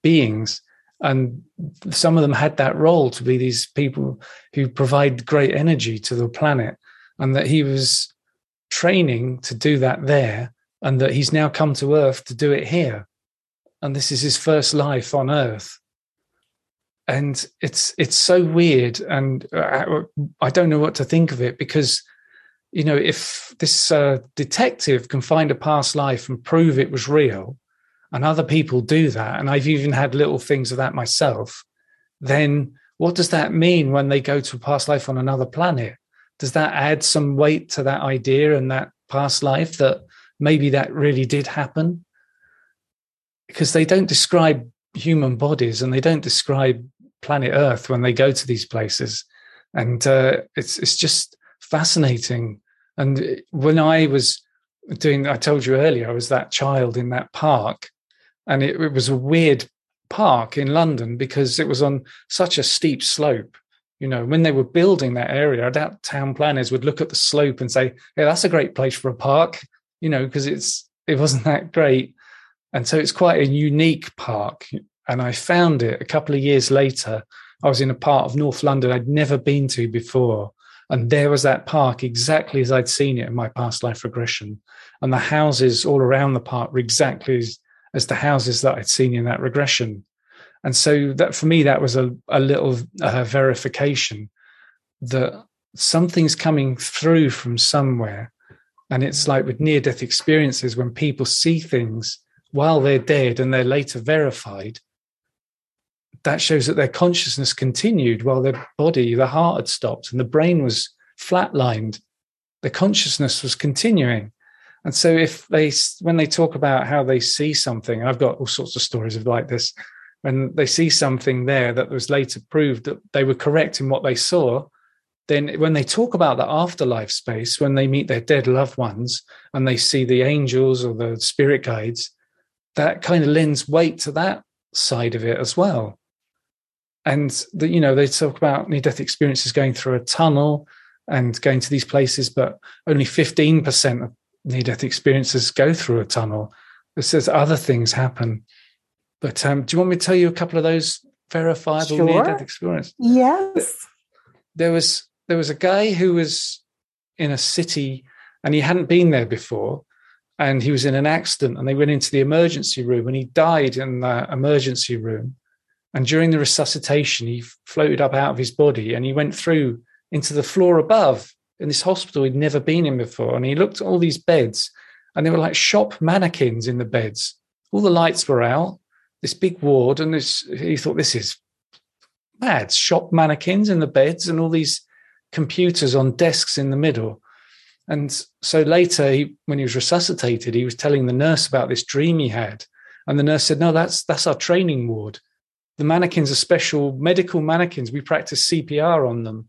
beings. And some of them had that role to be these people who provide great energy to the planet. And that he was training to do that there. And that he's now come to Earth to do it here. And this is his first life on Earth and it's it's so weird and uh, I, don't know what to think of it because you know if this uh, detective can find a past life and prove it was real and other people do that and i've even had little things of that myself then what does that mean when they go to a past life on another planet? Does that add some weight to that idea and that past life that maybe that really did happen? Because they don't describe human bodies and they don't describe planet Earth when they go to these places, and uh, it's it's just fascinating. And when I was doing, I told you earlier, I was that child in that park, and it, it was a weird park in London because it was on such a steep slope. You know, when they were building that area, that town planners would look at the slope and say, "Yeah, that's a great place for a park." You know, because it's it wasn't that great, and so it's quite a unique park. And I found it a couple of years later. I was in a part of North London I'd never been to before, and there was that park exactly as I'd seen it in my past life regression, and the houses all around the park were exactly as as the houses that I'd seen in that regression. And so that for me, that was a, a little uh, verification that something's coming through from somewhere. And it's like with near death experiences, when people see things while they're dead and they're later verified, that shows that their consciousness continued while their body, the heart had stopped and the brain was flatlined. The consciousness was continuing. And so if they, when they talk about how they see something, I've got all sorts of stories of like this, when they see something there that was later proved that they were correct in what they saw, then when they talk about the afterlife space, when they meet their dead loved ones and they see the angels or the spirit guides, that kind of lends weight to that side of it as well. And the, you know, they talk about near death experiences going through a tunnel and going to these places, but only 15% of near death experiences go through a tunnel. It says other things happen. But um, do you want me to tell you a couple of those verifiable sure. near death experiences? Yes. There was there was a guy who was in a city and he hadn't been there before and he was in an accident and they went into the emergency room and he died in the emergency room and during the resuscitation he floated up out of his body and he went through into the floor above in this hospital he'd never been in before. And he looked at all these beds, and they were like shop mannequins in the beds. All the lights were out, this big ward, and this, he thought, this is mad. Shop mannequins in the beds, and all these computers on desks in the middle. And so later, he, when he was resuscitated, he was telling the nurse about this dream he had. And the nurse said, No, that's that's our training ward. The mannequins are special medical mannequins. We practice CPR on them.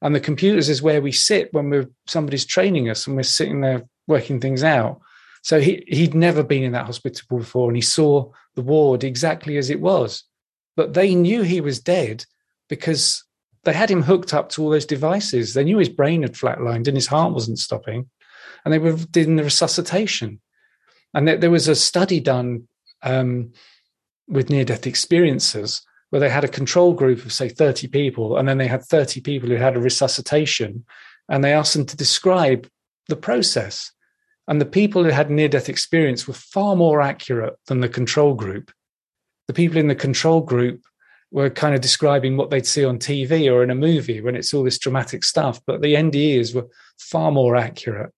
And the computers is where we sit when we're somebody's training us and we're sitting there working things out. So he he'd never been in that hospital before and he saw the ward exactly as it was. But they knew he was dead because they had him hooked up to all those devices. They knew his brain had flatlined and his heart wasn't stopping. And they were doing the resuscitation. And there, was a study done um, with near death experiences where they had a control group of say 30 people and then they had 30 people who had a resuscitation and they asked them to describe the process. And the people who had near death experience were far more accurate than the control group. The people in the control group were kind of describing what they'd see on TV or in a movie when it's all this dramatic stuff but the NDEs were far more accurate.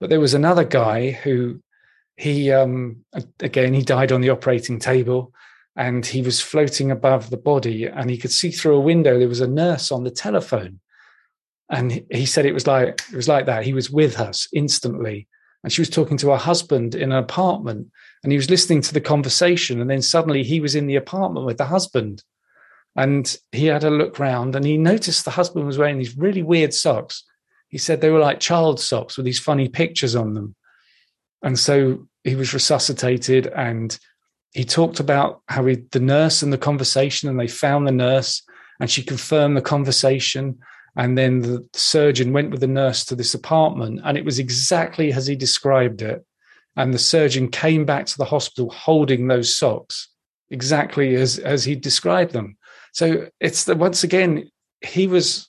But there was another guy who he um again he died on the operating table and he was floating above the body and he could see through a window there was a nurse on the telephone. And he said it was like it was like that. He was with us instantly. And she was talking to her husband in an apartment and he was listening to the conversation and then suddenly he was in the apartment with the husband. And he had a look round and he noticed the husband was wearing these really weird socks. He said they were like child socks with these funny pictures on them. And so he was resuscitated and he talked about how he, the nurse and the conversation, and they found the nurse, and she confirmed the conversation. And then the surgeon went with the nurse to this apartment, and it was exactly as he described it. And the surgeon came back to the hospital holding those socks, exactly as as he described them. So it's that once again he was,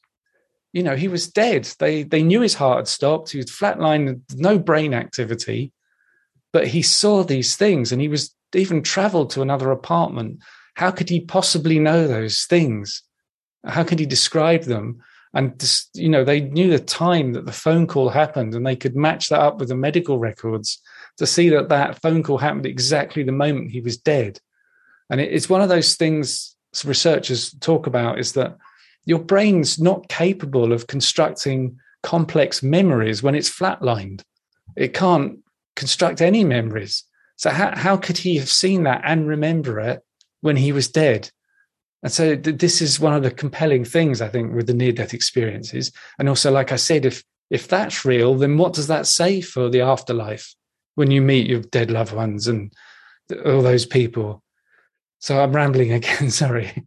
you know, he was dead. They they knew his heart had stopped. He was flatlined, no brain activity, but he saw these things, and he was even traveled to another apartment. How could he possibly know those things? How could he describe them? And just, you know, they knew the time that the phone call happened, and they could match that up with the medical records to see that that phone call happened exactly the moment he was dead. And it's one of those things researchers talk about is that your brain's not capable of constructing complex memories when it's flatlined. It can't construct any memories. So how, how could he have seen that and remember it when he was dead? And so th- this is one of the compelling things I think with the near death experiences. And also, like I said, if if that's real, then what does that say for the afterlife when you meet your dead loved ones and all those people? So I'm rambling again. Sorry.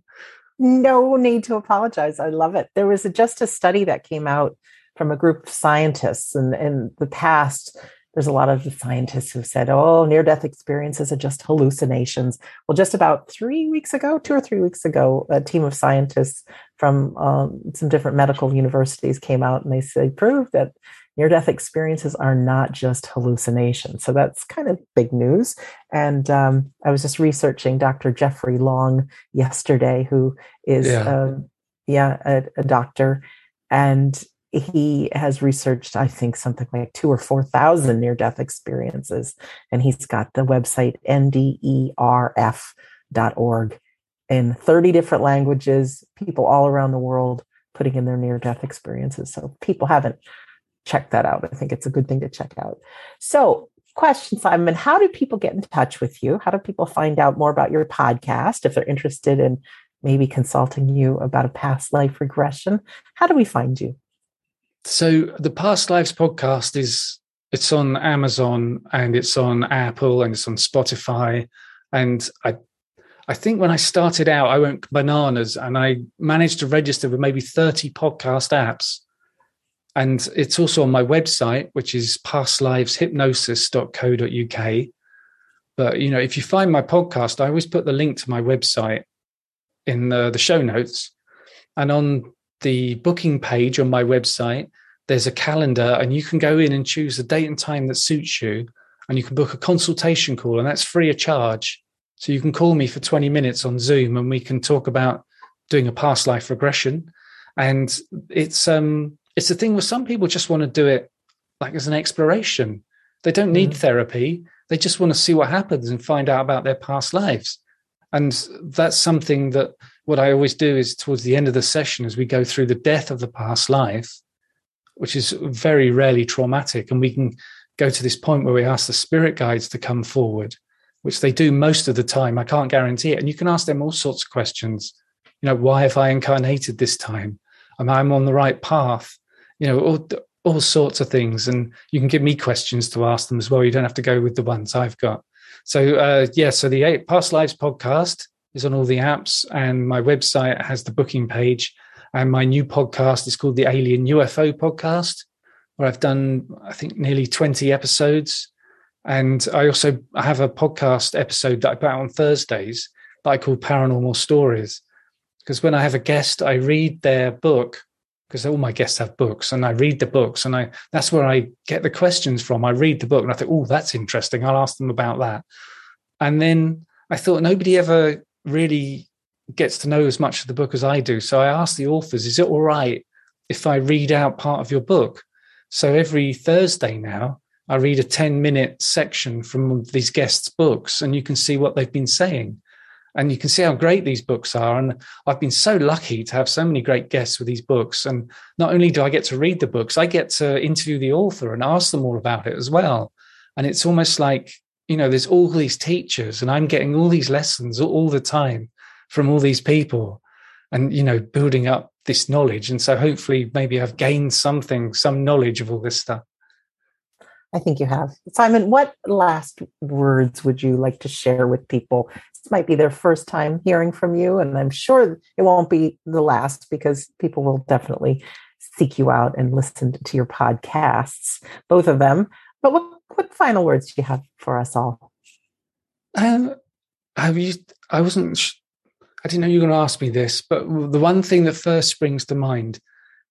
No need to apologize. I love it. There was a, just a study that came out from a group of scientists, and in the past, there's a lot of the scientists who said, oh, near death experiences are just hallucinations. Well, just about three weeks ago, two or three weeks ago, a team of scientists from um, some different medical universities came out and they say, proved that near death experiences are not just hallucinations. So that's kind of big news. And um, I was just researching Dr. Jeffrey Long yesterday, who is, yeah, um, yeah a, a doctor. And he has researched, I think, something like two or 4,000 near death experiences. And he's got the website nderf.org in 30 different languages, people all around the world putting in their near death experiences. So people haven't check that out. I think it's a good thing to check out. So, question, Simon How do people get in touch with you? How do people find out more about your podcast if they're interested in maybe consulting you about a past life regression? How do we find you? So, the Past Lives podcast is it's on Amazon and it's on Apple and it's on Spotify. And I I think when I started out, I went bananas and I managed to register with maybe 30 podcast apps. And it's also on my website, which is pastliveshypnosis.co.uk. But you know, if you find my podcast, I always put the link to my website in the, the show notes. And on the booking page on my website, there's a calendar, and you can go in and choose the date and time that suits you. And you can book a consultation call, and that's free of charge. So you can call me for 20 minutes on Zoom and we can talk about doing a past life regression. And it's um it's a thing where some people just want to do it like as an exploration. They don't need mm. therapy. They just want to see what happens and find out about their past lives. And that's something that what I always do is towards the end of the session, as we go through the death of the past life, which is very rarely traumatic, and we can go to this point where we ask the spirit guides to come forward, which they do most of the time. I can't guarantee it. And you can ask them all sorts of questions. You know, why have I incarnated this time? Am I on the right path? you know, all, all sorts of things. And you can give me questions to ask them as well. You don't have to go with the ones I've got. So, uh, yeah, so the Eight Past Lives podcast is on all the apps, and my website has the booking page. And my new podcast is called the Alien UFO Podcast, where I've done, I think, nearly 20 episodes. And I also have a podcast episode that I put out on Thursdays that I call Paranormal Stories. Because when I have a guest, I read their book because all my guests have books and I read the books and I that's where I get the questions from. I read the book and I think, oh, that's interesting. I'll ask them about that. And then I thought nobody ever really gets to know as much of the book as I do. So I asked the authors, is it all right if I read out part of your book? So every Thursday now, I read a 10 minute section from these guests' books and you can see what they've been saying and you can see how great these books are and i've been so lucky to have so many great guests with these books and not only do i get to read the books i get to interview the author and ask them all about it as well and it's almost like you know there's all these teachers and i'm getting all these lessons all the time from all these people and you know building up this knowledge and so hopefully maybe i've gained something some knowledge of all this stuff I think you have. Simon, what last words would you like to share with people? This might be their first time hearing from you, and I'm sure it won't be the last because people will definitely seek you out and listen to your podcasts, both of them. But what, what final words do you have for us all? Um, I, I wasn't, I didn't know you were going to ask me this, but the one thing that first springs to mind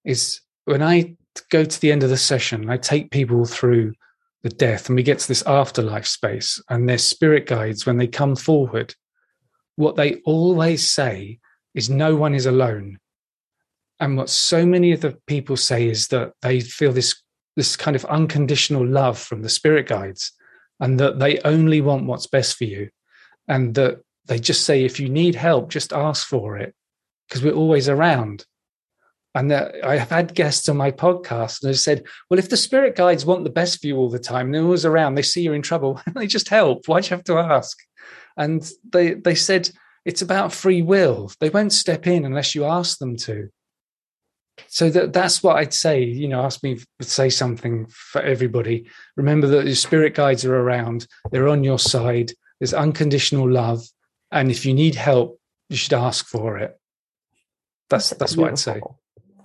is when I go to the end of the session, I take people through the death and we get to this afterlife space and their spirit guides when they come forward what they always say is no one is alone and what so many of the people say is that they feel this this kind of unconditional love from the spirit guides and that they only want what's best for you and that they just say if you need help just ask for it because we're always around and I have had guests on my podcast and they said, well, if the spirit guides want the best for you all the time, they're always around, they see you're in trouble, they just help. Why do you have to ask? And they, they said, it's about free will. They won't step in unless you ask them to. So that that's what I'd say. You know, ask me say something for everybody. Remember that your spirit guides are around. They're on your side. There's unconditional love, and if you need help, you should ask for it. That's that's, what I'd say.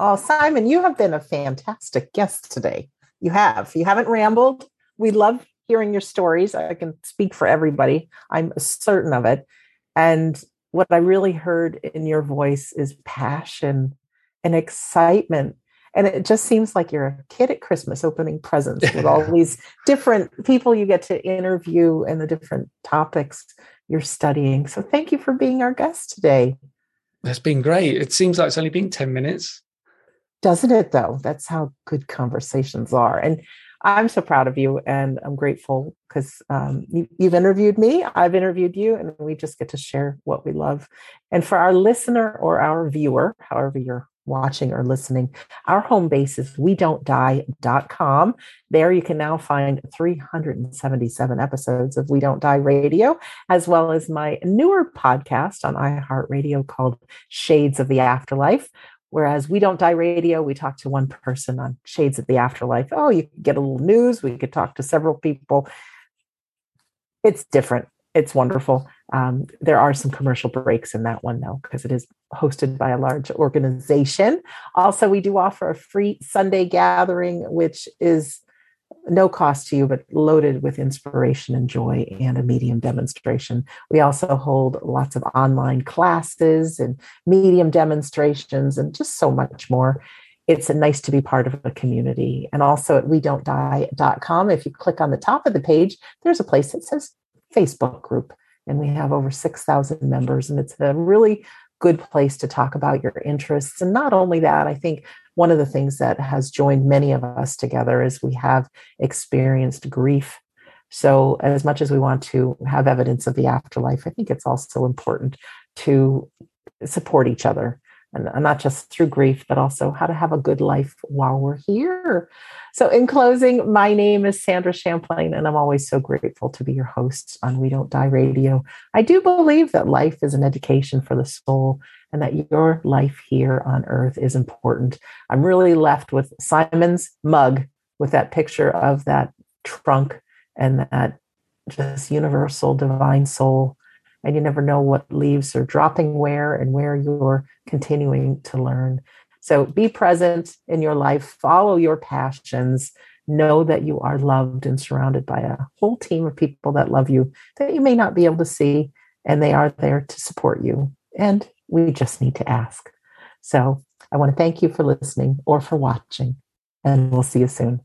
Oh, Simon, you have been a fantastic guest today. You have. You haven't rambled. We love hearing your stories. I can speak for everybody. I'm certain of it. And what I really heard in your voice is passion and excitement. And it just seems like you're a kid at Christmas opening presents with all these different people you get to interview and the different topics you're studying. So thank you for being our guest today. That's been great. It seems like it's only been 10 minutes. Doesn't it, though? That's how good conversations are. And I'm so proud of you and I'm grateful because um, you, have interviewed me, I've interviewed you, and we just get to share what we love. And for our listener or our viewer, however you're watching or listening, our home base is we don't die.com. There you can now find 377 episodes of We Don't Die Radio, as well as my newer podcast on iHeartRadio called Shades of the Afterlife. Whereas we don't die radio, we talk to one person on Shades of the Afterlife. Oh, you get a little news. We could talk to several people. It's different. It's wonderful. Um, there are some commercial breaks in that one, though, because it is hosted by a large organization. Also, we do offer a free Sunday gathering, which is no cost to you, but loaded with inspiration and joy and a medium demonstration. We also hold lots of online classes and medium demonstrations and just so much more. It's nice to be part of a community. And also at we don't die.com, if you click on the top of the page, there's a place that says Facebook group. And we have over 6,000 members. And it's a really good place to talk about your interests. And not only that, I think one of the things that has joined many of us together is we have experienced grief. So, as much as we want to have evidence of the afterlife, I think it's also important to support each other and not just through grief, but also how to have a good life while we're here. So, in closing, my name is Sandra Champlain, and I'm always so grateful to be your host on We Don't Die Radio. I do believe that life is an education for the soul and that your life here on earth is important. I'm really left with Simon's mug with that picture of that trunk and that just universal divine soul. And you never know what leaves are dropping where and where you're continuing to learn. So be present in your life, follow your passions, know that you are loved and surrounded by a whole team of people that love you that you may not be able to see, and they are there to support you. And we just need to ask. So I want to thank you for listening or for watching, and we'll see you soon.